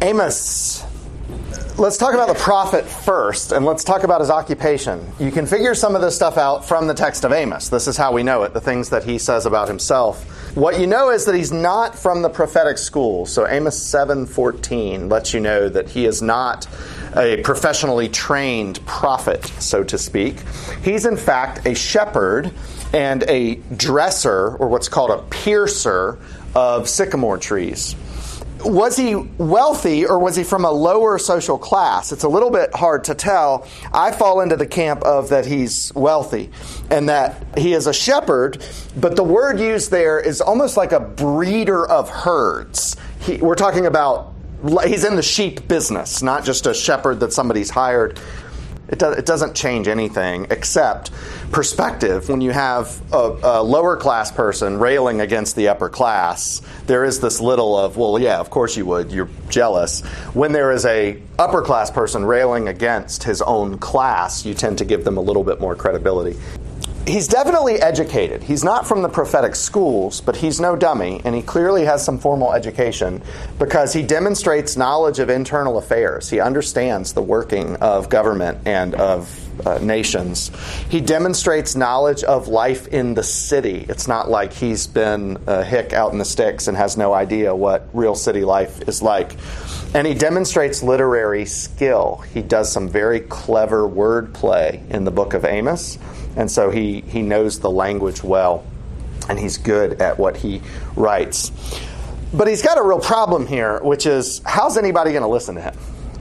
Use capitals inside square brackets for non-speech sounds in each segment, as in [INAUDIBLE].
Amos. Let's talk about the prophet first, and let's talk about his occupation. You can figure some of this stuff out from the text of Amos. This is how we know it, the things that he says about himself. What you know is that he's not from the prophetic school. So Amos 7:14 lets you know that he is not a professionally trained prophet, so to speak. He's in fact a shepherd and a dresser, or what's called a piercer, of sycamore trees. Was he wealthy or was he from a lower social class? It's a little bit hard to tell. I fall into the camp of that he's wealthy and that he is a shepherd, but the word used there is almost like a breeder of herds. He, we're talking about he's in the sheep business, not just a shepherd that somebody's hired. It, do, it doesn't change anything except perspective. When you have a, a, lower class person railing against the upper class, there is this little of, well, yeah, of course you would. You're jealous. When there is a upper class person railing against his own class, you tend to give them a little bit more credibility he's definitely educated. He's not from the prophetic schools, but he's no dummy, and he clearly has some formal education because he demonstrates knowledge of internal affairs. He understands the working of government and of uh, nations. He demonstrates knowledge of life in the city. It's not like he's been a hick out in the sticks and has no idea what real city life is like. And he demonstrates literary skill. He does some very clever wordplay in the book of Amos and so he, he knows the language well, and he's good at what he writes. But he's got a real problem here, which is how's anybody going to listen to him?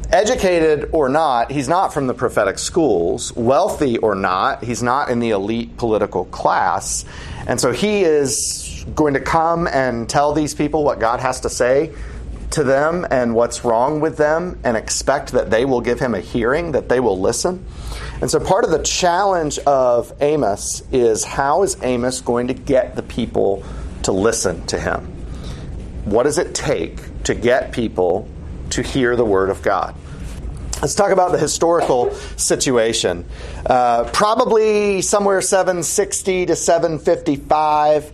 Educated or not, he's not from the prophetic schools. Wealthy or not, he's not in the elite political class. And so he is going to come and tell these people what God has to say to them and what's wrong with them and expect that they will give him a hearing, that they will listen. And so part of the challenge of Amos is how is Amos going to get the people to listen to him? What does it take to get people to hear the word of God? Let's talk about the historical situation. Uh, probably somewhere 760 to 755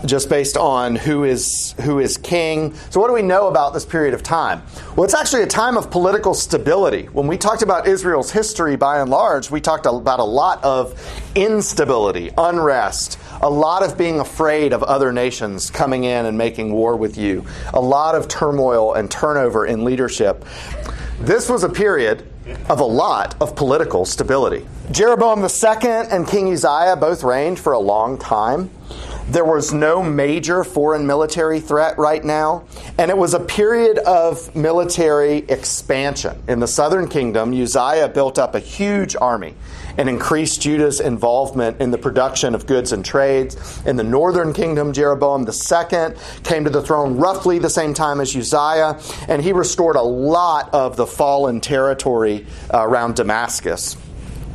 just based on who is who is king. So what do we know about this period of time? Well, it's actually a time of political stability. When we talked about Israel's history by and large, we talked about a lot of instability, unrest, a lot of being afraid of other nations coming in and making war with you, a lot of turmoil and turnover in leadership. This was a period of a lot of political stability. Jeroboam II and King Uzziah both reigned for a long time. There was no major foreign military threat right now, and it was a period of military expansion. In the southern kingdom, Uzziah built up a huge army and increased Judah's involvement in the production of goods and trades. In the northern kingdom, Jeroboam II came to the throne roughly the same time as Uzziah, and he restored a lot of the fallen territory uh, around Damascus.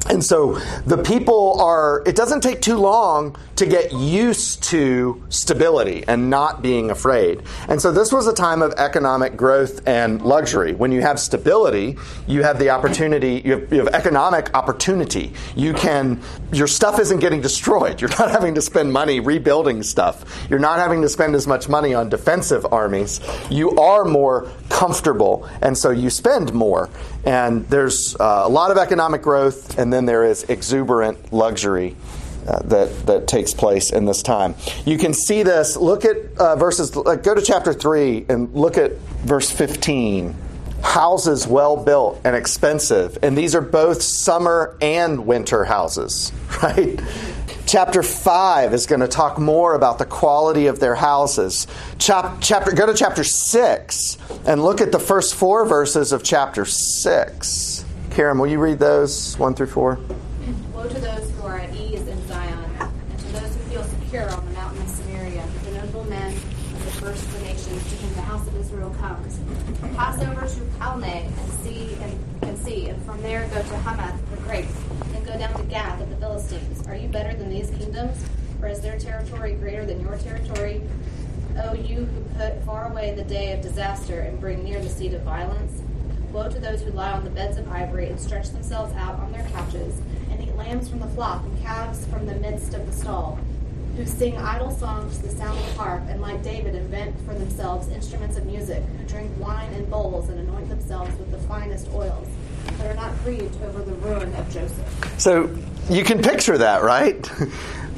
And so the people are, it doesn't take too long to get used to stability and not being afraid. And so this was a time of economic growth and luxury. When you have stability, you have the opportunity, you have, you have economic opportunity. You can, your stuff isn't getting destroyed. [LAUGHS] You're not having to spend money rebuilding stuff. You're not having to spend as much money on defensive armies. You are more comfortable, and so you spend more. And there's uh, a lot of economic growth, and then there is exuberant luxury. Uh, that that takes place in this time. You can see this. Look at uh, verses. Uh, go to chapter three and look at verse fifteen. Houses well built and expensive, and these are both summer and winter houses, [LAUGHS] right? Chapter 5 is going to talk more about the quality of their houses. Chap- chapter, go to chapter 6 and look at the first four verses of chapter 6. Karen, will you read those 1 through 4? Woe to those who are at ease in Zion, and to those who feel secure on the mountain of Samaria, the notable men of the first of the nations to whom the house of Israel comes. Pass over to Calneh and see, and, and see, and from there go to Hamath the great down to Gath of the Philistines. Are you better than these kingdoms? Or is their territory greater than your territory? O you who put far away the day of disaster and bring near the seat of violence. Woe to those who lie on the beds of ivory and stretch themselves out on their couches, and eat lambs from the flock and calves from the midst of the stall. who sing idle songs to the sound of the harp, and like David, invent for themselves instruments of music, who drink wine in bowls and anoint themselves with the finest oils, but are not grieved over the ruin of Joseph. So you can picture that, right? [LAUGHS]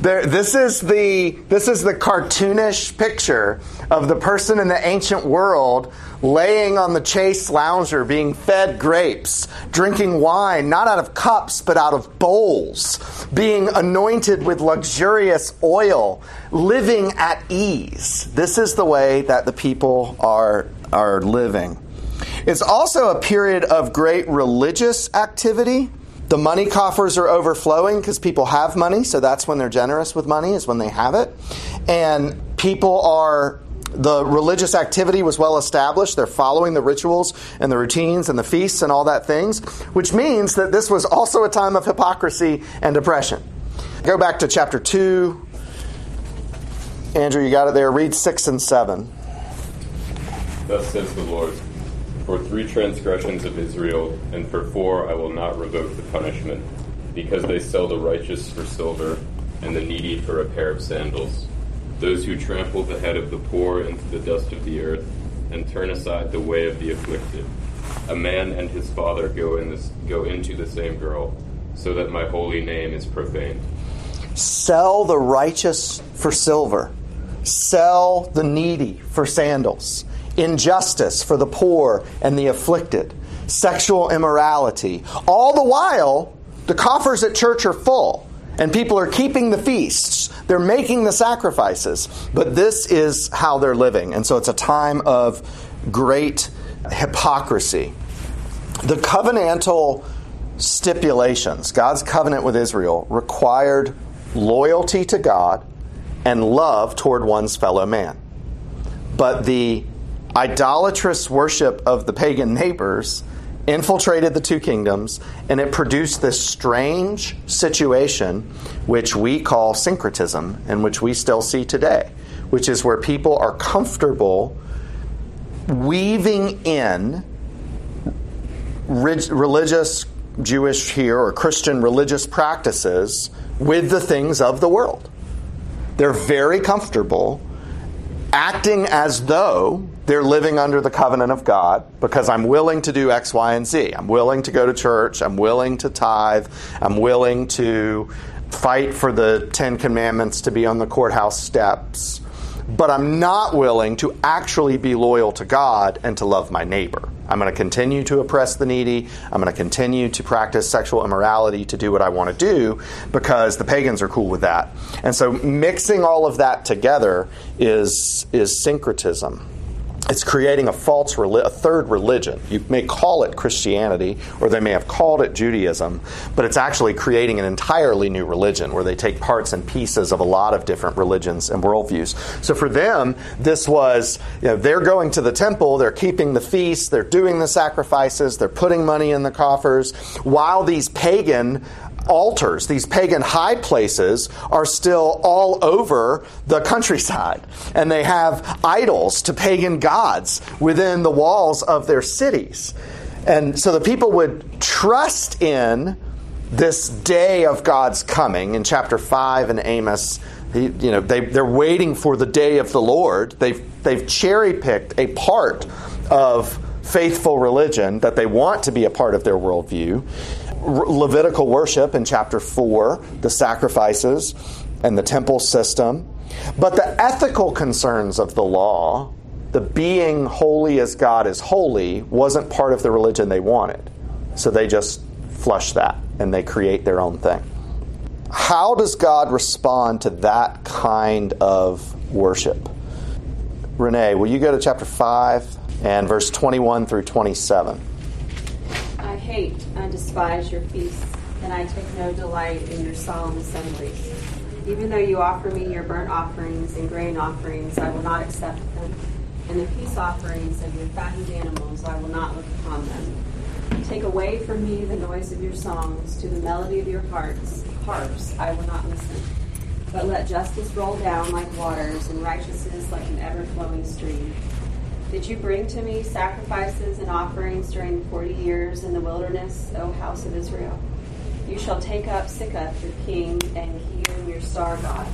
There, this is the this is the cartoonish picture of the person in the ancient world laying on the chaise lounger, being fed grapes, drinking wine not out of cups but out of bowls, being anointed with luxurious oil, living at ease. This is the way that the people are are living. It's also a period of great religious activity. The money coffers are overflowing because people have money, so that's when they're generous with money, is when they have it. And people are, the religious activity was well established. They're following the rituals and the routines and the feasts and all that things, which means that this was also a time of hypocrisy and depression. Go back to chapter 2. Andrew, you got it there. Read 6 and 7. Thus says the Lord. For three transgressions of Israel, and for four I will not revoke the punishment, because they sell the righteous for silver, and the needy for a pair of sandals. Those who trample the head of the poor into the dust of the earth, and turn aside the way of the afflicted. A man and his father go in this, go into the same girl, so that my holy name is profaned. Sell the righteous for silver. Sell the needy for sandals injustice for the poor and the afflicted, sexual immorality. All the while, the coffers at church are full and people are keeping the feasts. They're making the sacrifices. But this is how they're living. And so it's a time of great hypocrisy. The covenantal stipulations, God's covenant with Israel, required loyalty to God and love toward one's fellow man. But the idolatrous worship of the pagan neighbors infiltrated the two kingdoms, and it produced this strange situation which we call syncretism, and which we still see today, which is where people are comfortable weaving in religious, Jewish here, or Christian religious practices with the things of the world. They're very comfortable acting as though they're living under the covenant of God because I'm willing to do X, Y, and Z. I'm willing to go to church. I'm willing to tithe. I'm willing to fight for the Ten Commandments to be on the courthouse steps. But I'm not willing to actually be loyal to God and to love my neighbor. I'm going to continue to oppress the needy. I'm going to continue to practice sexual immorality to do what I want to do because the pagans are cool with that. And so mixing all of that together is, is syncretism it's creating a false a third religion. You may call it Christianity, or they may have called it Judaism, but it's actually creating an entirely new religion where they take parts and pieces of a lot of different religions and worldviews. So for them, this was you know, they're going to the temple, they're keeping the feasts, they're doing the sacrifices, they're putting money in the coffers, while these pagan altars, these pagan high places, are still all over the countryside. And they have idols to pagan gods within the walls of their cities. And so the people would trust in this day of God's coming. In chapter 5 in Amos, you know, they, they're waiting for the day of the Lord. They've, they've cherry picked a part of faithful religion that they want to be a part of their worldview. Levitical worship in chapter 4, the sacrifices and the temple system. But the ethical concerns of the law, the being holy as God is holy, wasn't part of the religion they wanted. So they just flush that and they create their own thing. How does God respond to that kind of worship? Renee, will you go to chapter 5 and verse 21 through 27? Hate and despise your feasts, and I take no delight in your solemn assemblies. Even though you offer me your burnt offerings and grain offerings, I will not accept them. And the peace offerings of your fattened animals, I will not look upon them. Take away from me the noise of your songs, to the melody of your harps, I will not listen. But let justice roll down like waters, and righteousness like an ever flowing stream. Did you bring to me sacrifices and offerings during forty years in the wilderness, O house of Israel? You shall take up Sikkuth your king and Kiyyun your star god.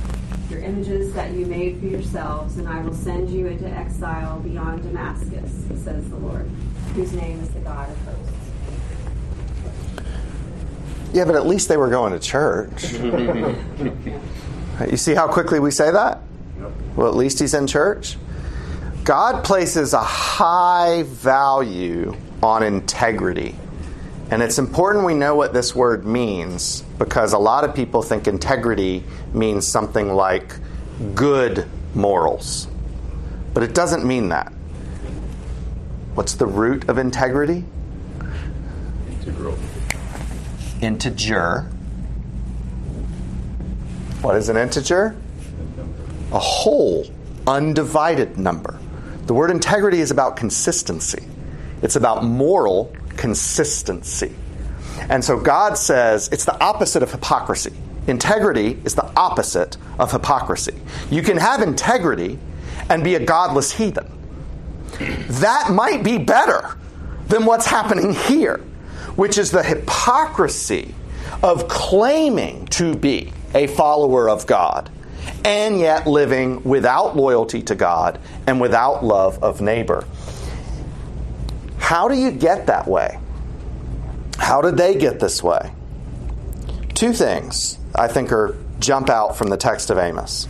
your images that you made for yourselves, and I will send you into exile beyond Damascus, says the Lord, whose name is the God of hosts. Yeah, but at least they were going to church. [LAUGHS] you see how quickly we say that? Well, at least he's in church. God places a high value on integrity. And it's important we know what this word means because a lot of people think integrity means something like good morals. But it doesn't mean that. What's the root of integrity? Integral. Integer. What is an integer? A whole, undivided number. The word integrity is about consistency, it's about moral consistency. And so God says it's the opposite of hypocrisy. Integrity is the opposite of hypocrisy. You can have integrity and be a godless heathen. That might be better than what's happening here, which is the hypocrisy of claiming to be a follower of God and yet living without loyalty to God and without love of neighbor. How do you get that way? How did they get this way? Two things I think are jump out from the text of Amos.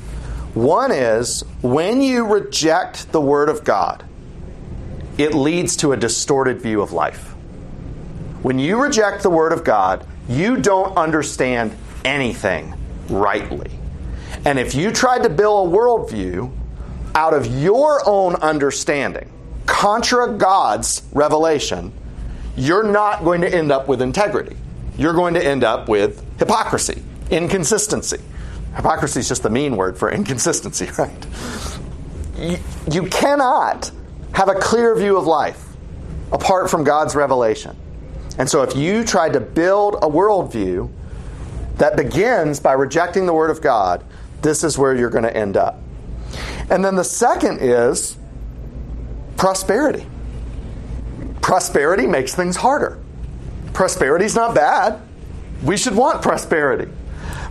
One is when you reject the word of God, it leads to a distorted view of life. When you reject the word of God, you don't understand anything rightly. And if you tried to build a worldview out of your own understanding, contra God's revelation, you're not going to end up with integrity. You're going to end up with hypocrisy, inconsistency. Hypocrisy is just the mean word for [LAUGHS] inconsistency, right? You, cannot have a clear view of life apart from God's revelation. And so if you tried to build a worldview that begins by rejecting the Word of God, this is where you're going to end up. And then the second is prosperity. Prosperity makes things harder. Prosperity is not bad. We should want prosperity.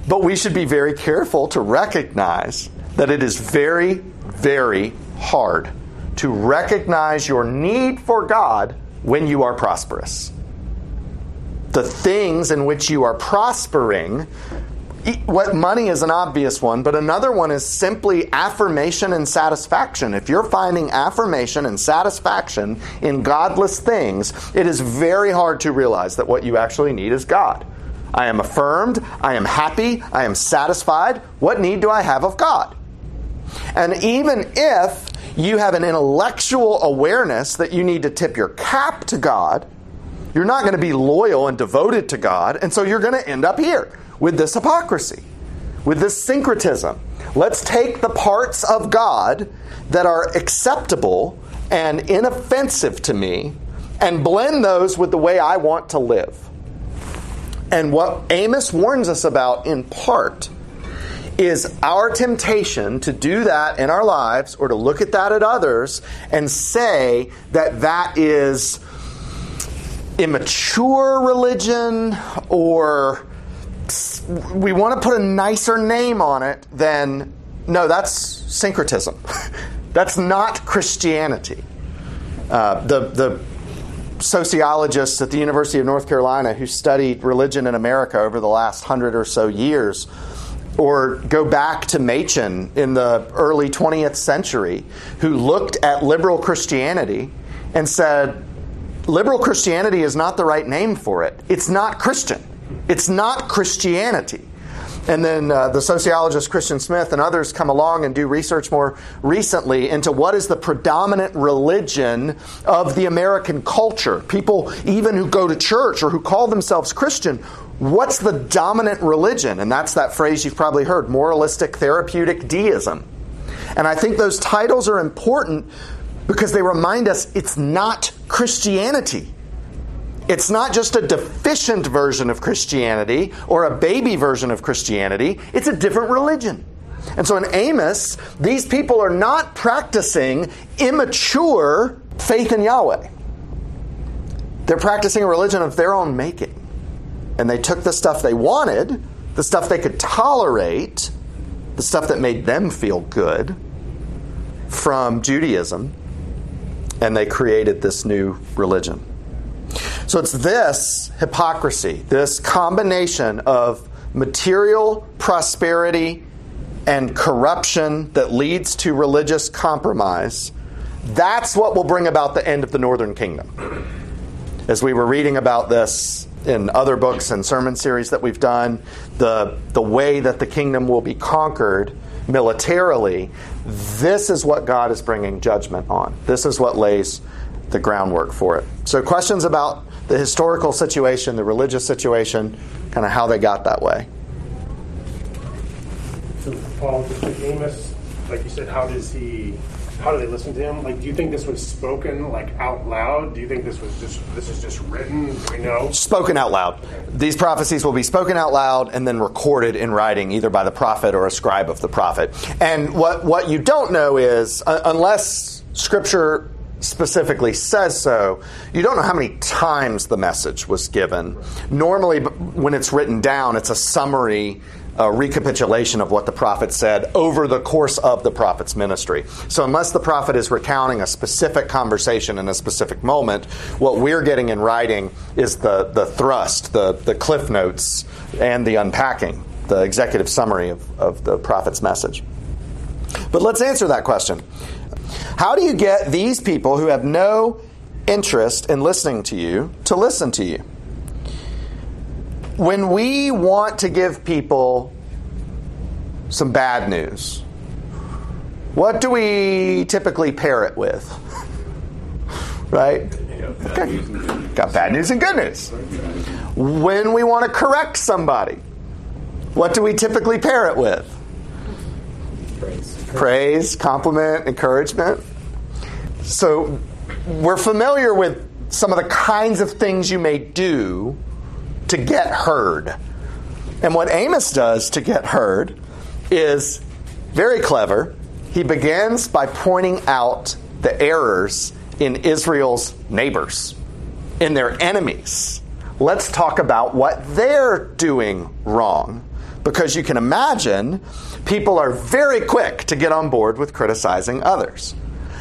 But we should be very careful to recognize that it is very, very hard to recognize your need for God when you are prosperous. The things in which you are prospering what money is an obvious one, but another one is simply affirmation and satisfaction. If you're finding affirmation and satisfaction in godless things, it is very hard to realize that what you actually need is God. I am affirmed, I am happy, I am satisfied. What need do I have of God? And even if you have an intellectual awareness that you need to tip your cap to God, you're not going to be loyal and devoted to God, and so you're going to end up here with this hypocrisy, with this syncretism. Let's take the parts of God that are acceptable and inoffensive to me and blend those with the way I want to live. And what Amos warns us about in part is our temptation to do that in our lives or to look at that at others and say that that is immature religion or we want to put a nicer name on it than no, that's syncretism. [LAUGHS] that's not Christianity. Uh, the the sociologists at the University of North Carolina who studied religion in America over the last hundred or so years, or go back to Machen in the early 20th century, who looked at liberal Christianity and said, liberal Christianity is not the right name for it. It's not Christian. It's not Christianity. And then uh, the sociologist Christian Smith and others come along and do research more recently into what is the predominant religion of the American culture. People, even who go to church or who call themselves Christian, what's the dominant religion? And that's that phrase you've probably heard moralistic therapeutic deism. And I think those titles are important because they remind us it's not Christianity. It's not just a deficient version of Christianity or a baby version of Christianity, it's a different religion. And so in Amos, these people are not practicing immature faith in Yahweh. They're practicing a religion of their own making. And they took the stuff they wanted, the stuff they could tolerate, the stuff that made them feel good, from Judaism, and they created this new religion. So it's this hypocrisy, this combination of material prosperity and corruption that leads to religious compromise. That's what will bring about the end of the northern kingdom. As we were reading about this in other books and sermon series that we've done, the, the way that the kingdom will be conquered militarily, this is what God is bringing judgment on. This is what lays the groundwork for it. So, questions about the historical situation, the religious situation, kind of how they got that way. So, Paul, just like Amos, like you said, how does he how do they listen to him? Like, do you think this was spoken like out loud? Do you think this was just this is just written? Do we know? Spoken out loud. These prophecies will be spoken out loud and then recorded in writing, either by the prophet or a scribe of the prophet. And what what you don't know is, uh, unless Scripture specifically says so, you don't know how many times the message was given. Normally, when it's written down, it's a summary a recapitulation of what the prophet said over the course of the prophet's ministry. So, unless the prophet is recounting a specific conversation in a specific moment, what we're getting in writing is the, the thrust, the, the cliff notes, and the unpacking, the executive summary of, of the prophet's message. But let's answer that question. How do you get these people who have no interest in listening to you to listen to you? when we want to give people some bad news, what do we typically pair it with? [LAUGHS] right? Okay. Got bad news and good news. When we want to correct somebody, what do we typically pair it with? Praise. Praise, compliment, encouragement. So we're familiar with some of the kinds of things you may do to get heard. And what Amos does to get heard is very clever. He begins by pointing out the errors in Israel's neighbors, in their enemies. Let's talk about what they're doing wrong. Because you can imagine people are very quick to get on board with criticizing others.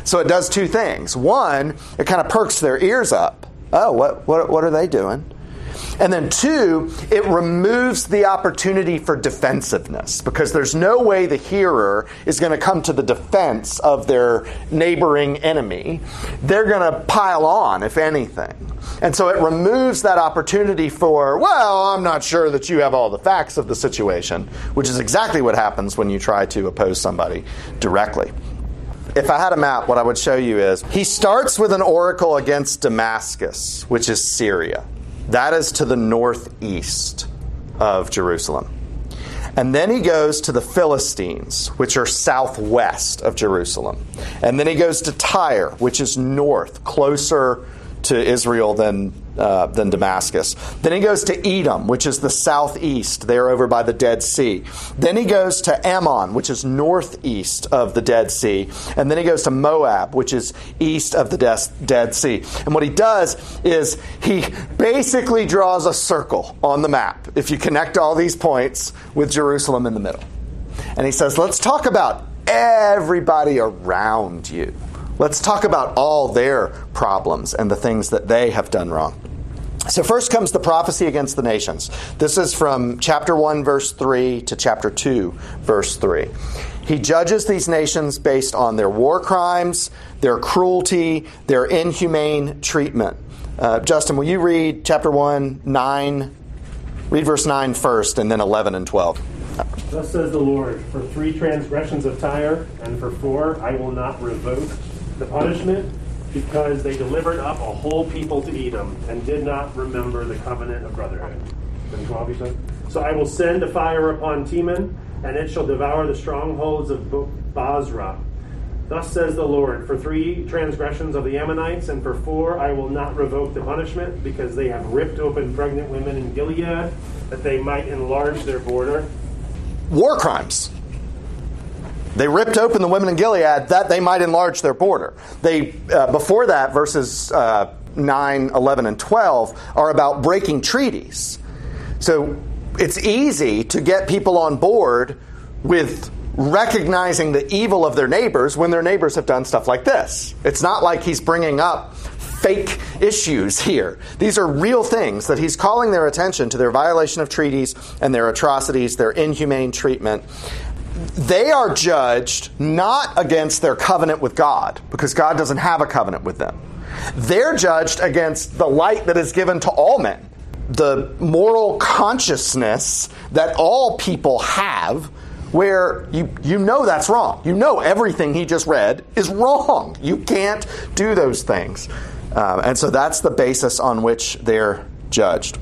So it does two things. One, it kind of perks their ears up. Oh, what, what, what are they doing? And then, two, it removes the opportunity for defensiveness because there's no way the hearer is going to come to the defense of their neighboring enemy. They're going to pile on, if anything. And so it removes that opportunity for, well, I'm not sure that you have all the facts of the situation, which is exactly what happens when you try to oppose somebody directly. If I had a map, what I would show you is he starts with an oracle against Damascus, which is Syria. That is to the northeast of Jerusalem. And then he goes to the Philistines, which are southwest of Jerusalem. And then he goes to Tyre, which is north, closer to Israel than, uh, than Damascus. Then he goes to Edom, which is the southeast, there over by the Dead Sea. Then he goes to Ammon, which is northeast of the Dead Sea. And then he goes to Moab, which is east of the De- Dead Sea. And what he does is he basically draws a circle on the map, if you connect all these points with Jerusalem in the middle. And he says, let's talk about everybody around you. Let's talk about all their problems and the things that they have done wrong. So, first comes the prophecy against the nations. This is from chapter 1, verse 3 to chapter 2, verse 3. He judges these nations based on their war crimes, their cruelty, their inhumane treatment. Uh, Justin, will you read chapter 1, 9? Read verse 9 first, and then 11 and 12. Thus says the Lord For three transgressions of Tyre, and for four I will not revoke the punishment because they delivered up a whole people to Edom and did not remember the covenant of brotherhood. So I will send a fire upon Teman, and it shall devour the strongholds of Bozrah. Thus says the Lord, for three transgressions of the Ammonites, and for four I will not revoke the punishment, because they have ripped open pregnant women in Gilead, that they might enlarge their border. War crimes. They ripped open the women in Gilead that they might enlarge their border. They uh, before that verses uh, 9, 11 and 12 are about breaking treaties. So it's easy to get people on board with recognizing the evil of their neighbors when their neighbors have done stuff like this. It's not like he's bringing up fake issues here. These are real things that he's calling their attention to their violation of treaties and their atrocities, their inhumane treatment. They are judged not against their covenant with God, because God doesn't have a covenant with them. They're judged against the light that is given to all men, the moral consciousness that all people have where you, you know that's wrong. You know everything he just read is wrong. You can't do those things. Um, and so that's the basis on which they're judged.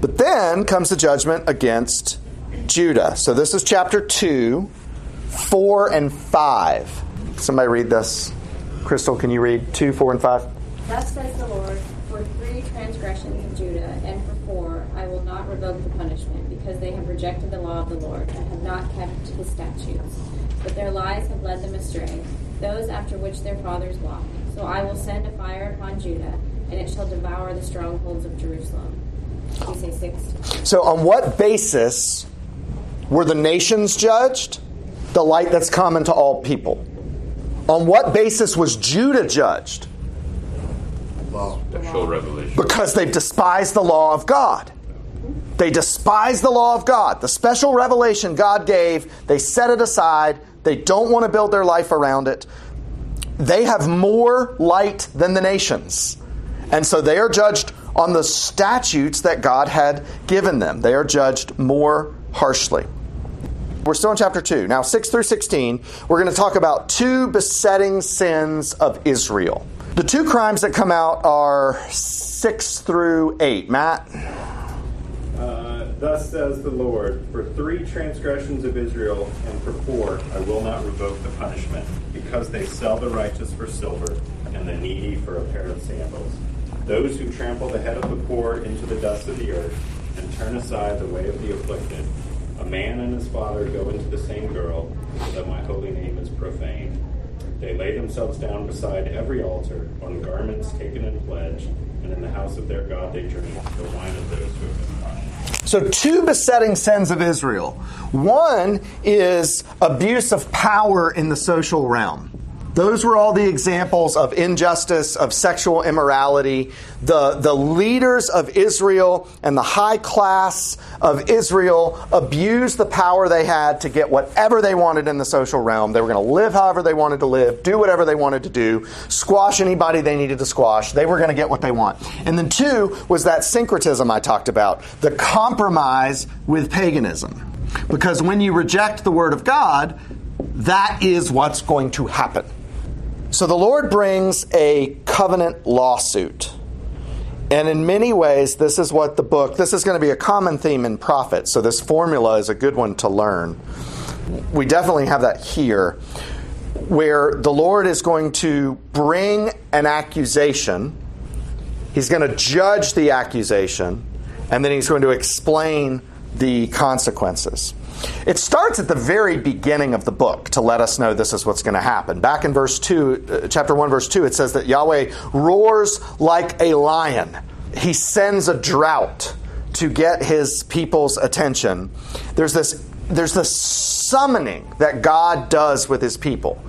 But then comes the judgment against Judah. So this is chapter 2, 4, and 5. Somebody read this. Crystal, can you read 2, 4, and 5? Thus says the Lord, for three transgressions of Judah, and for four, I will not revoke the punishment, because they have rejected the law of the Lord, and have not kept his statutes. But their lies have led them astray, those after which their fathers walked. So I will send a fire upon Judah, and it shall devour the strongholds of Jerusalem. You say six. So, on what basis were the nations judged? The light that's common to all people. On what basis was Judah judged? Special revelation. Because they've despised the law of God. They despise the law of God. The special revelation God gave, they set it aside. They don't want to build their life around it. They have more light than the nations. And so they are judged on the statutes that God had given them. They are judged more harshly. We're still in chapter 2. Now, 6 through 16, we're going to talk about two besetting sins of Israel. The two crimes that come out are 6 through 8. Matt? Uh, Thus says the Lord, for three transgressions of Israel, and for four, I will not revoke the punishment, because they sell the righteous for silver, and the needy for a pair of sandals. Those who trample the head of the poor into the dust of the earth, and turn aside the way of the afflicted. A man and his father go into the same girl, so that my holy name is profaned. They lay themselves down beside every altar, on garments taken in pledge, and in the house of their God they drink the wine of those who have been. So, two besetting sins of Israel. One is abuse of power in the social realm. Those were all the examples of injustice, of sexual immorality. The, the leaders of Israel and the high class of Israel abused the power they had to get whatever they wanted in the social realm. They were going to live however they wanted to live, do whatever they wanted to do, squash anybody they needed to squash. They were going to get what they want. And then, two was that syncretism I talked about, the compromise with paganism. Because when you reject the Word of God, that is what's going to happen. So the Lord brings a covenant lawsuit. And in many ways, this is what the book, this is going to be a common theme in prophets. So this formula is a good one to learn. We definitely have that here, where the Lord is going to bring an accusation. He's going to judge the accusation, and then he's going to explain the consequences. It starts at the very beginning of the book to let us know this is what's going to happen. Back in verse 2, uh, chapter 1, verse 2, it says that Yahweh roars like a lion. He sends a drought to get his people's attention. There's this, there's this summoning that God does with his people.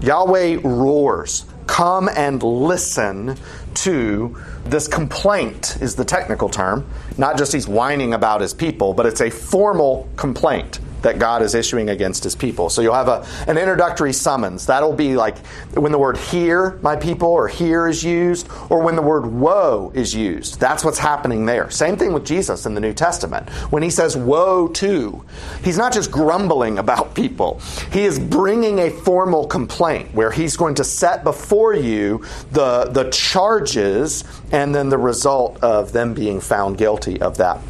Yahweh roars, Come and listen to this complaint, is the technical term. Not just he's whining about his people, but it's a formal complaint that God is issuing against his people. So you'll have a, an introductory summons. That'll be like when the word hear, my people, or hear is used, or when the word woe is used. That's what's happening there. Same thing with Jesus in the New Testament. When he says woe to, he's not just grumbling about people, he is bringing a formal complaint where he's going to set before you the, the charges and then the result of them being found guilty of that.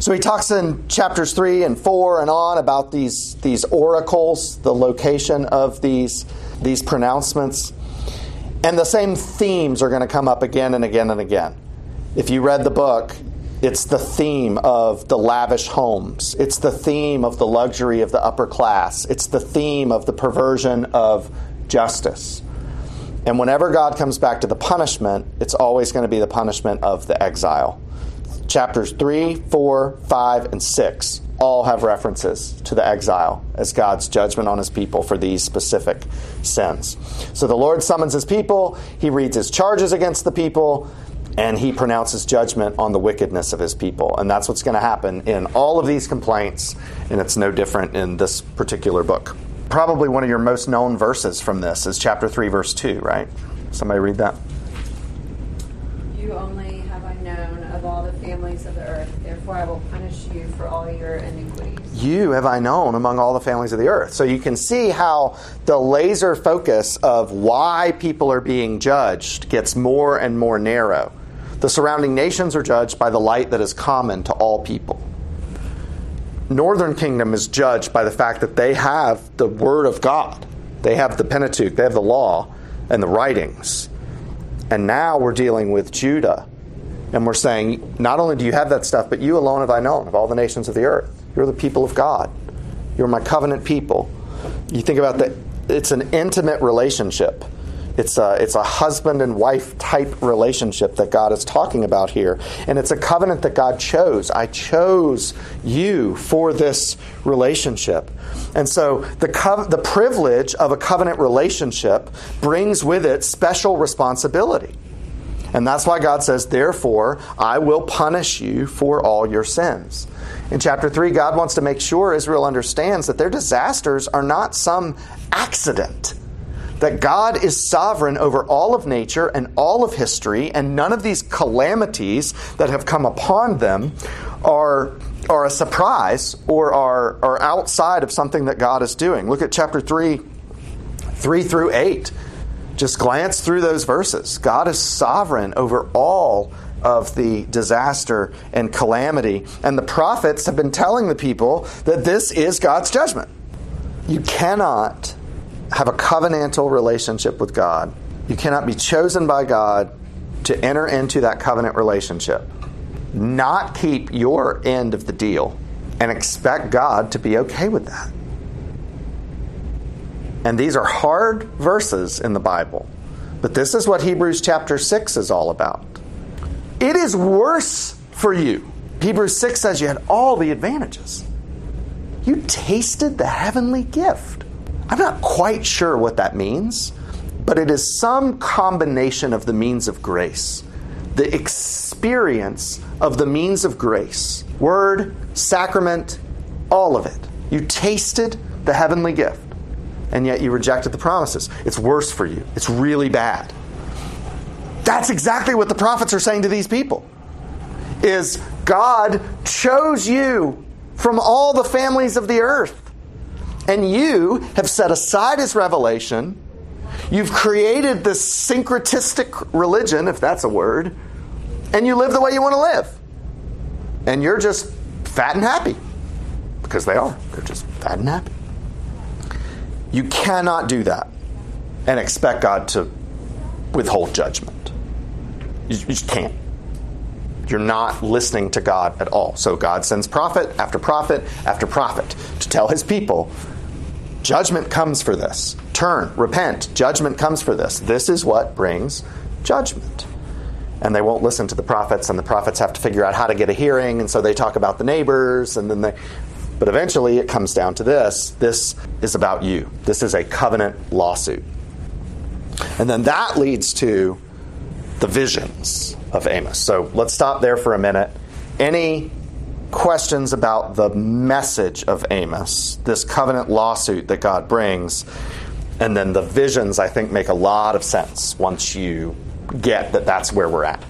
So he talks in chapters 3 and 4 and on about these, these oracles, the location of these, these pronouncements. And the same themes are going to come up again and again and again. If you read the book, it's the theme of the lavish homes. It's the theme of the luxury of the upper class. It's the theme of the perversion of justice. And whenever God comes back to the punishment, it's always going to be the punishment of the exile chapters 3, 4, 5, and 6 all have references to the exile as God's judgment on his people for these specific sins. So the Lord summons his people, he reads his charges against the people, and he pronounces judgment on the wickedness of his people. And that's what's going to happen in all of these complaints, and it's no different in this particular book. Probably one of your most known verses from this is chapter 3, verse 2, right? Somebody read that. You only have I known of all the families of the I will punish you for all your iniquities. You have I known among all the families of the earth. So you can see how the laser focus of why people are being judged gets more and more narrow. The surrounding nations are judged by the light that is common to all people. Northern kingdom is judged by the fact that they have the word of God. They have the Pentateuch, they have the law and the writings. And now we're dealing with Judah. And we're saying, not only do you have that stuff, but you alone have I known of all the nations of the earth. You're the people of God. You're my covenant people. You think about that, it's an intimate relationship. It's a, it's a husband and wife type relationship that God is talking about here. And it's a covenant that God chose. I chose you for this relationship. And so the, the privilege of a covenant relationship brings with it special responsibility. And that's why God says, Therefore, I will punish you for all your sins. In chapter 3, God wants to make sure Israel understands that their disasters are not some accident that God is sovereign over all of nature and all of history, and none of these calamities that have come upon them are, are a surprise or are, are outside of something that God is doing. Look at chapter 3, 3 through 8. Just glance through those verses. God is sovereign over all of the disaster and calamity, and the prophets have been telling the people that this is God's judgment. You cannot have a covenantal relationship with God. You cannot be chosen by God to enter into that covenant relationship, not keep your end of the deal, and expect God to be okay with that. And these are hard verses in the Bible, but this is what Hebrews chapter 6 is all about. It is worse for you. Hebrews 6 says you had all the advantages. You tasted the heavenly gift. I'm not quite sure what that means, but it is some combination of the means of grace, the experience of the means of grace, word, sacrament, all of it. You tasted the heavenly gift, and yet you rejected the promises. It's worse for you, it's really bad. That's exactly what the prophets are saying to these people. Is God chose you from all the families of the earth and you have set aside his revelation. You've created this syncretistic religion, if that's a word, and you live the way you want to live. And you're just fat and happy. Because they are. They're just fat and happy. You cannot do that and expect God to withhold judgment. You just can't. You're not listening to God at all. So God sends prophet after prophet after prophet to tell his people Judgment comes for this. Turn, repent. Judgment comes for this. This is what brings judgment. And they won't listen to the prophets, and the prophets have to figure out how to get a hearing, and so they talk about the neighbors, and then they. But eventually it comes down to this this is about you. This is a covenant lawsuit. And then that leads to the visions of Amos. So let's stop there for a minute. Any questions about the message of Amos, this covenant lawsuit that God brings, and then the visions, I think, make a lot of sense once you get that that's where we're at.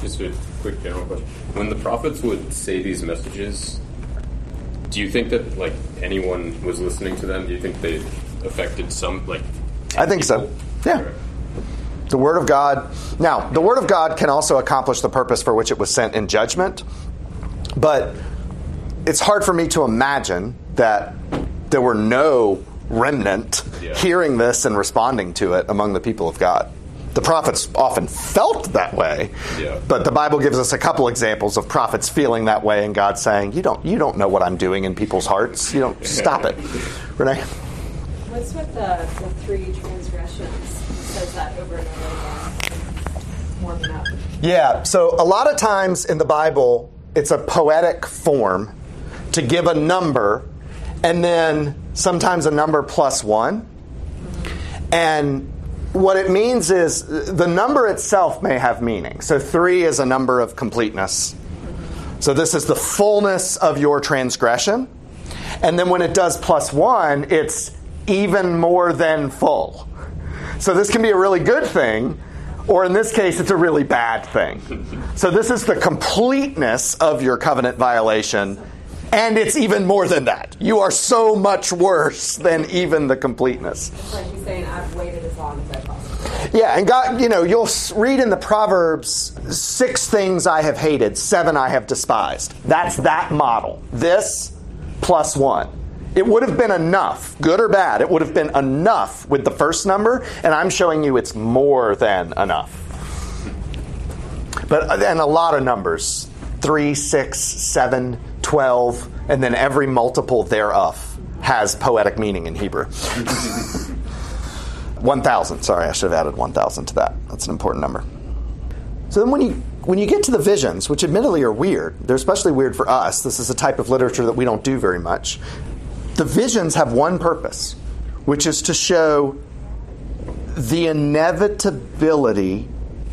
Just a quick general question. When the prophets would say these messages, do you think that like anyone was listening to them? Do you think they affected some like? I think so. Yeah. The Word of God. Now, the Word of God can also accomplish the purpose for which it was sent in judgment, but it's hard for me to imagine that there were no remnant yeah. hearing this and responding to it among the people of God. The prophets often felt that way, yeah. but the Bible gives us a couple examples of prophets feeling that way and God saying, "You don't, you don't know what I'm doing in people's hearts. You don't stop it." [LAUGHS] Renee. What's with the, the three transgressions? He says that over and over again. Warming up. Yeah, so a lot of times in the Bible, it's a poetic form to give a number and then sometimes a number plus one. And what it means is the number itself may have meaning. So three is a number of completeness. So this is the fullness of your transgression. And then when it does plus one, it's even more than full. So this can be a really good thing, or in this case, it's a really bad thing. So this is the completeness of your covenant violation, and it's even more than that. You are so much worse than even the completeness. It's like he's saying, I've waited as long as I possibly. Yeah, and God, you know, you'll read in the Proverbs six things I have hated, seven I have despised. That's that model. This plus one. It would have been enough, good or bad, it would have been enough with the first number, and I'm showing you it's more than enough. But uh, and a lot of numbers 3, 6, 7, 12, and then every multiple thereof has poetic meaning in Hebrew. [LAUGHS] 1,000. Sorry, I should have added 1,000 to that. That's an important number. So then when you when you get to the visions, which admittedly are weird, they're especially weird for us. This is a type of literature that we don't do very much. The visions have one purpose, which is to show the inevitability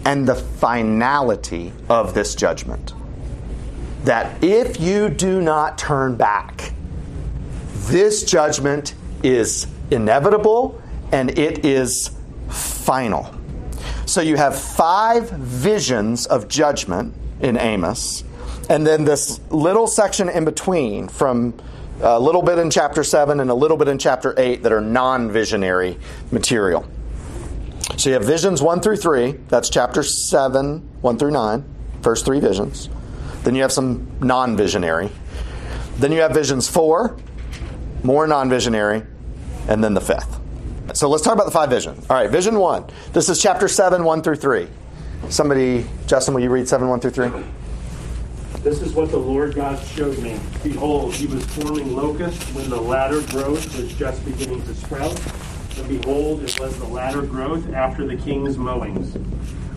and the finality of this judgment. That if you do not turn back, this judgment is inevitable and it is final. So you have five visions of judgment in Amos, and then this little section in between from a little bit in chapter 7 and a little bit in chapter 8 that are non visionary material. So you have visions 1 through 3, that's chapter 7, 1 through 9, first three visions. Then you have some non visionary. Then you have visions 4, more non visionary, and then the fifth. So let's talk about the five visions. All right, vision 1. This is chapter 7, 1 through 3. Somebody, Justin, will you read 7, 1 through 3? This is what the Lord God showed me. Behold, he was forming locusts when the latter growth was just beginning to sprout. And behold, it was the latter growth after the king's mowings.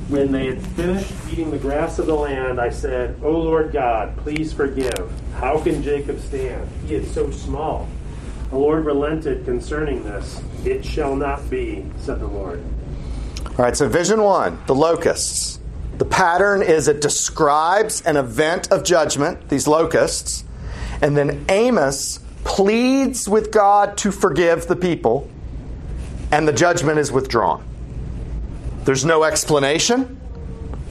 When they had finished eating the grass of the land, I said, O Lord God, please forgive. How can Jacob stand? He is so small. The Lord relented concerning this. It shall not be, said the Lord. All right, so vision 1, the locusts. The pattern is it describes an event of judgment, these locusts, and then Amos pleads with God to forgive the people, and the judgment is withdrawn. There's no explanation.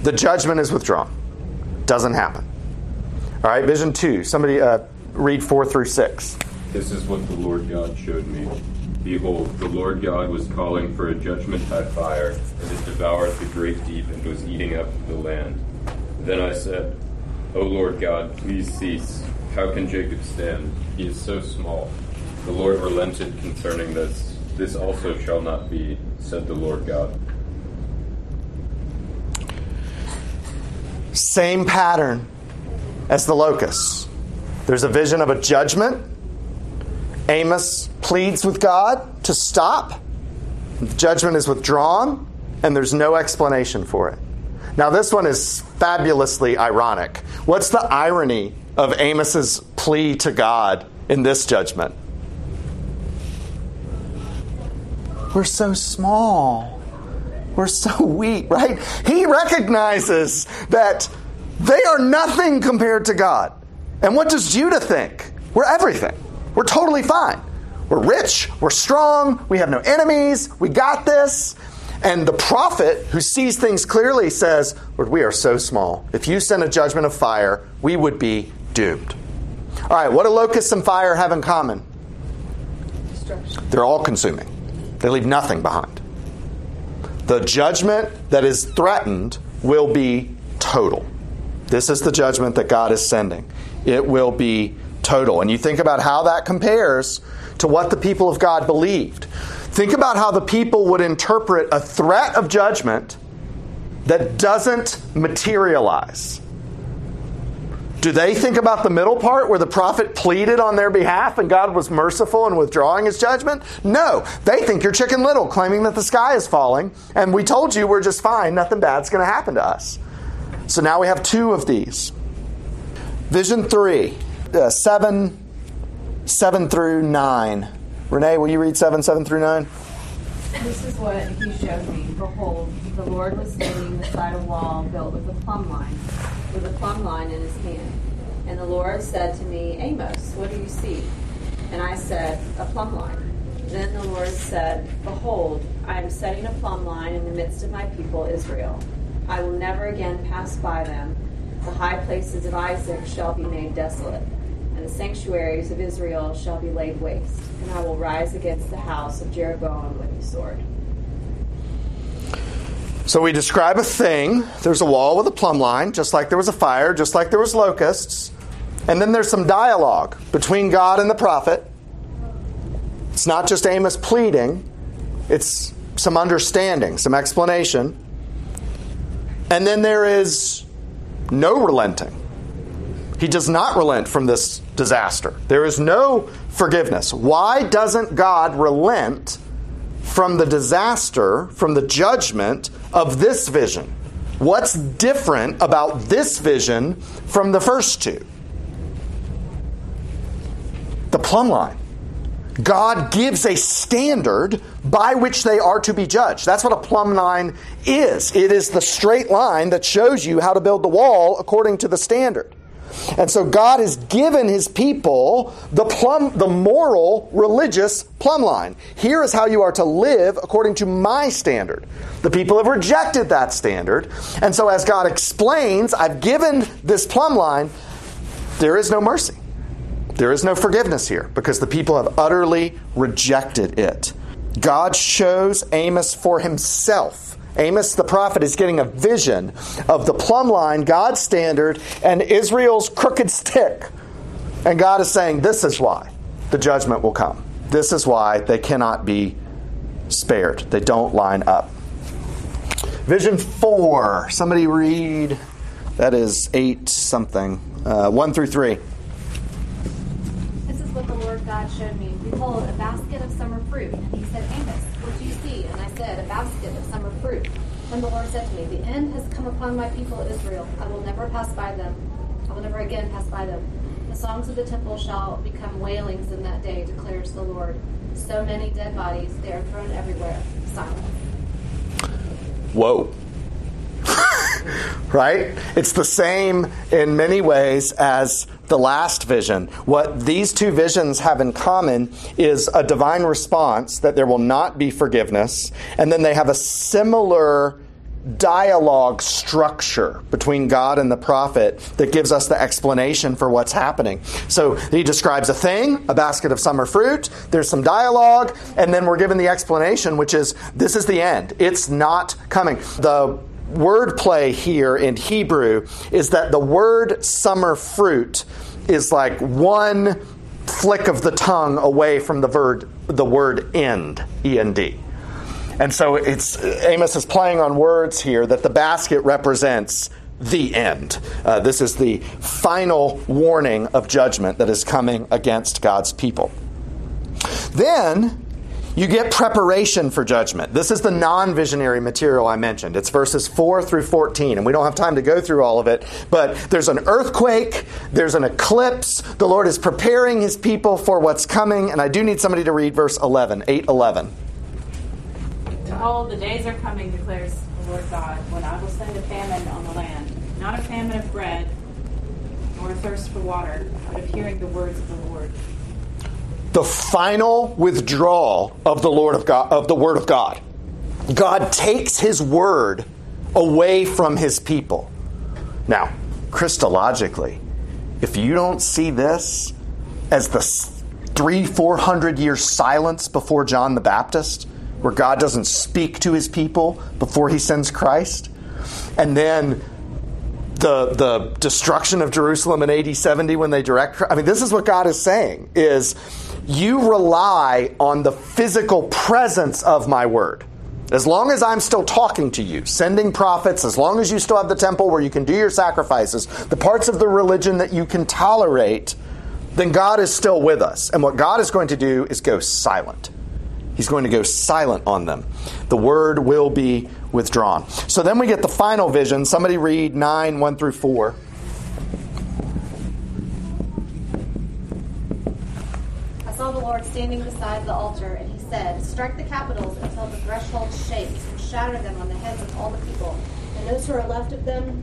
The judgment is withdrawn. Doesn't happen. All right, vision 2. Somebody uh, read 4 through 6. This is what the Lord God showed me. Behold, the Lord God was calling for a judgment by fire, and it devoured the great deep and was eating up the land. Then I said, O Lord God, please cease. How can Jacob stand? He is so small. The Lord relented concerning this. This also shall not be, said the Lord God. Same pattern as the locusts. There's a vision of a judgment. Amos pleads with God to stop. The judgment is withdrawn, and there's no explanation for it. Now, this one is fabulously ironic. What's the irony of Amos's plea to God in this judgment? We're so small. We're so weak, right? He recognizes that they are nothing compared to God. And what does Judah think? We're everything. We're totally fine. We're rich, we're strong, we have no enemies, we got this. And the prophet who sees things clearly says, Lord, we are so small. If you send a judgment of fire, we would be doomed. All right, what do locusts and fire have in common? Destruction. They're all consuming, they leave nothing behind. The judgment that is threatened will be total. This is the judgment that God is sending. It will be total. And you think about how that compares to what the people of God believed. Think about how the people would interpret a threat of judgment that doesn't materialize. Do they think about the middle part where the prophet pleaded on their behalf and God was merciful in withdrawing his judgment? No. They think you're chicken little, claiming that the sky is falling, and we told you we're just fine, nothing bad's going to happen to us. So now we have two of these. Vision three, uh, seven, seven through nine. Renee, will you read seven, seven through nine? This is what he showed me. Behold, the Lord was standing beside a wall built with a plumb line, with a plumb line in his hand. And the Lord said to me, Amos, what do you see? And I said, A plumb line. Then the Lord said, Behold, I am setting a plumb line in the midst of my people Israel. I will never again pass by them. The high places of Isaac shall be made desolate, and the sanctuaries of Israel shall be laid waste. And I will rise against the house of Jeroboam with the sword. So we describe a thing. There's a wall with a plumb line, just like there was a fire, just like there was locusts. And then there's some dialogue between God and the prophet. It's not just Amos pleading, it's some understanding, some explanation. And then there is no relenting. He does not relent from this disaster. There is no forgiveness. Why doesn't God relent from the disaster, from the judgment of this vision? What's different about this vision from the first two? The plumb line. God gives a standard by which they are to be judged. That's what a plumb line is. It is the straight line that shows you how to build the wall according to the standard. And so God has given his people the plumb the moral religious plumb line. Here is how you are to live according to my standard. The people have rejected that standard. And so as God explains, I've given this plumb line, there is no mercy. There is no forgiveness here because the people have utterly rejected it. God shows Amos for himself. Amos the prophet is getting a vision of the plumb line, God's standard, and Israel's crooked stick. And God is saying, This is why the judgment will come. This is why they cannot be spared. They don't line up. Vision 4. Somebody read. That is 8 something. Uh, 1 through 3. This is what the Lord God showed me. Behold, a basket of summer fruit. And he said, Amos, what do you see? And I said, A basket of summer fruit. And the Lord said to me, The end has come upon my people Israel. I will never pass by them. I will never again pass by them. The songs of the temple shall become wailings in that day, declares the Lord. So many dead bodies, they are thrown everywhere. Silence. Whoa. Right? It's the same in many ways as the last vision. What these two visions have in common is a divine response that there will not be forgiveness, and then they have a similar dialogue structure between God and the prophet that gives us the explanation for what's happening. So he describes a thing, a basket of summer fruit, there's some dialogue, and then we're given the explanation, which is this is the end. It's not coming. The wordplay here in Hebrew is that the word summer fruit is like one flick of the tongue away from the word the word end, E N D. And so it's Amos is playing on words here that the basket represents the end. Uh, this is the final warning of judgment that is coming against God's people. Then you get preparation for judgment. This is the non visionary material I mentioned. It's verses 4 through 14, and we don't have time to go through all of it, but there's an earthquake, there's an eclipse. The Lord is preparing his people for what's coming, and I do need somebody to read verse 11, 8 11. Behold, the days are coming, declares the Lord God, when I will send a famine on the land, not a famine of bread, nor a thirst for water, but of hearing the words of the Lord. The final withdrawal of the Lord of God of the word of God. God takes his word away from his people. Now, Christologically, if you don't see this as the three, four hundred year silence before John the Baptist, where God doesn't speak to his people before he sends Christ, and then the the destruction of Jerusalem in AD 70 when they direct I mean this is what God is saying is you rely on the physical presence of my word. As long as I'm still talking to you, sending prophets, as long as you still have the temple where you can do your sacrifices, the parts of the religion that you can tolerate, then God is still with us. And what God is going to do is go silent. He's going to go silent on them. The word will be withdrawn. So then we get the final vision. Somebody read 9, 1 through 4. I saw the Lord standing beside the altar, and he said, Strike the capitals until the threshold shakes, and shatter them on the heads of all the people. And those who are left of them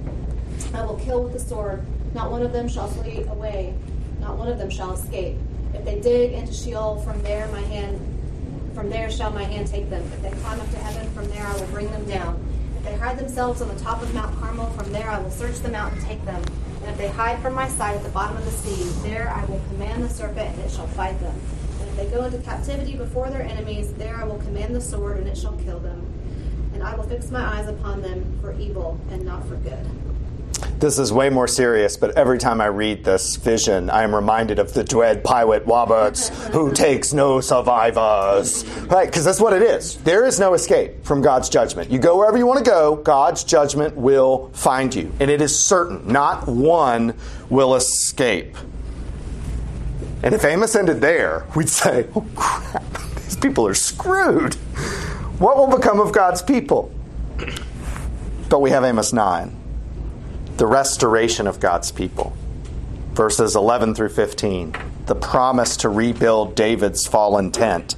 I will kill with the sword. Not one of them shall flee away, not one of them shall escape. If they dig into Sheol, from there my hand from there shall my hand take them. If they climb up to heaven, from there I will bring them down. If they hide themselves on the top of Mount Carmel, from there I will search them out and take them. And if they hide from my sight at the bottom of the sea, there I will command the serpent, and it shall fight them. They go into captivity before their enemies, there I will command the sword, and it shall kill them. And I will fix my eyes upon them for evil and not for good. This is way more serious, but every time I read this vision, I am reminded of the dread Pirate Roberts, [LAUGHS] who takes no survivors. Right? Because that's what it is. There is no escape from God's judgment. You go wherever you want to go, God's judgment will find you. And it is certain. Not one will escape. And if Amos ended there, we'd say, oh crap, these people are screwed. What will become of God's people? But we have Amos 9 the restoration of God's people. Verses 11 through 15, the promise to rebuild David's fallen tent.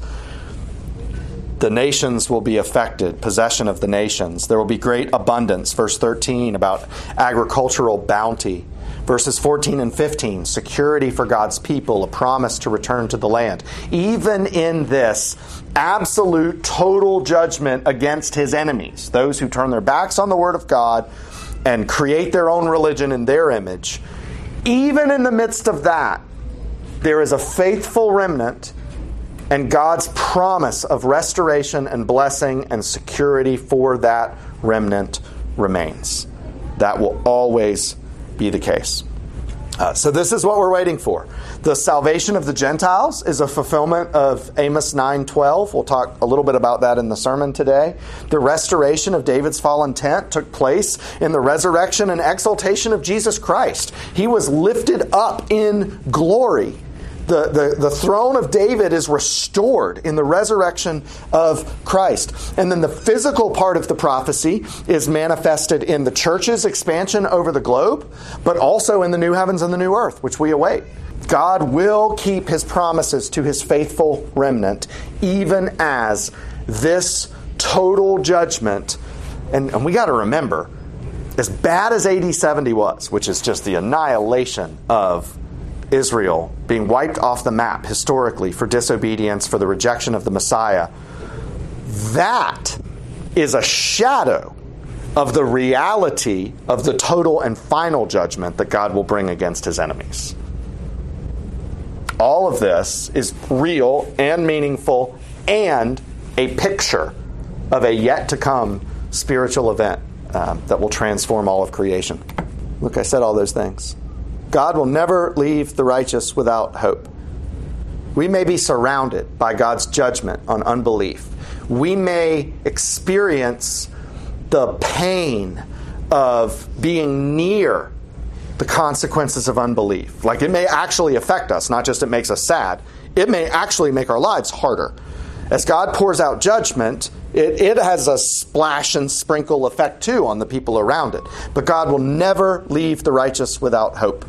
The nations will be affected, possession of the nations. There will be great abundance. Verse 13 about agricultural bounty. Verses 14 and 15, security for God's people, a promise to return to the land. Even in this absolute total judgment against his enemies, those who turn their backs on the word of God, and create their own religion in their image, even in the midst of that, there is a faithful remnant and God's promise of restoration and blessing and security for that remnant remains. That will always be the case. Uh, so, this is what we're waiting for. The salvation of the Gentiles is a fulfillment of Amos 9:12. We'll talk a little bit about that in the sermon today. The restoration of David's fallen tent took place in the resurrection and exaltation of Jesus Christ. He was lifted up in glory the, the, the throne of David is restored in the resurrection of Christ. And then the physical part of the prophecy is manifested in the church's expansion over the globe, but also in the new heavens and the new earth, which we await. God will keep his promises to his faithful remnant, even as this total judgment, and, and we got to remember, as bad as AD 70 was, which is just the annihilation of Israel being wiped off the map historically for disobedience, for the rejection of the Messiah, that is a shadow of the reality of the total and final judgment that God will bring against his enemies. All of this is real and meaningful and a picture of a yet to come spiritual event uh, that will transform all of creation. Look, I said all those things. God will never leave the righteous without hope. We may be surrounded by God's judgment on unbelief. We may experience the pain of being near the consequences of unbelief. Like it may actually affect us, not just it makes us sad, it may actually make our lives harder. As God pours out judgment, it, it has a splash and sprinkle effect too on the people around it. But God will never leave the righteous without hope.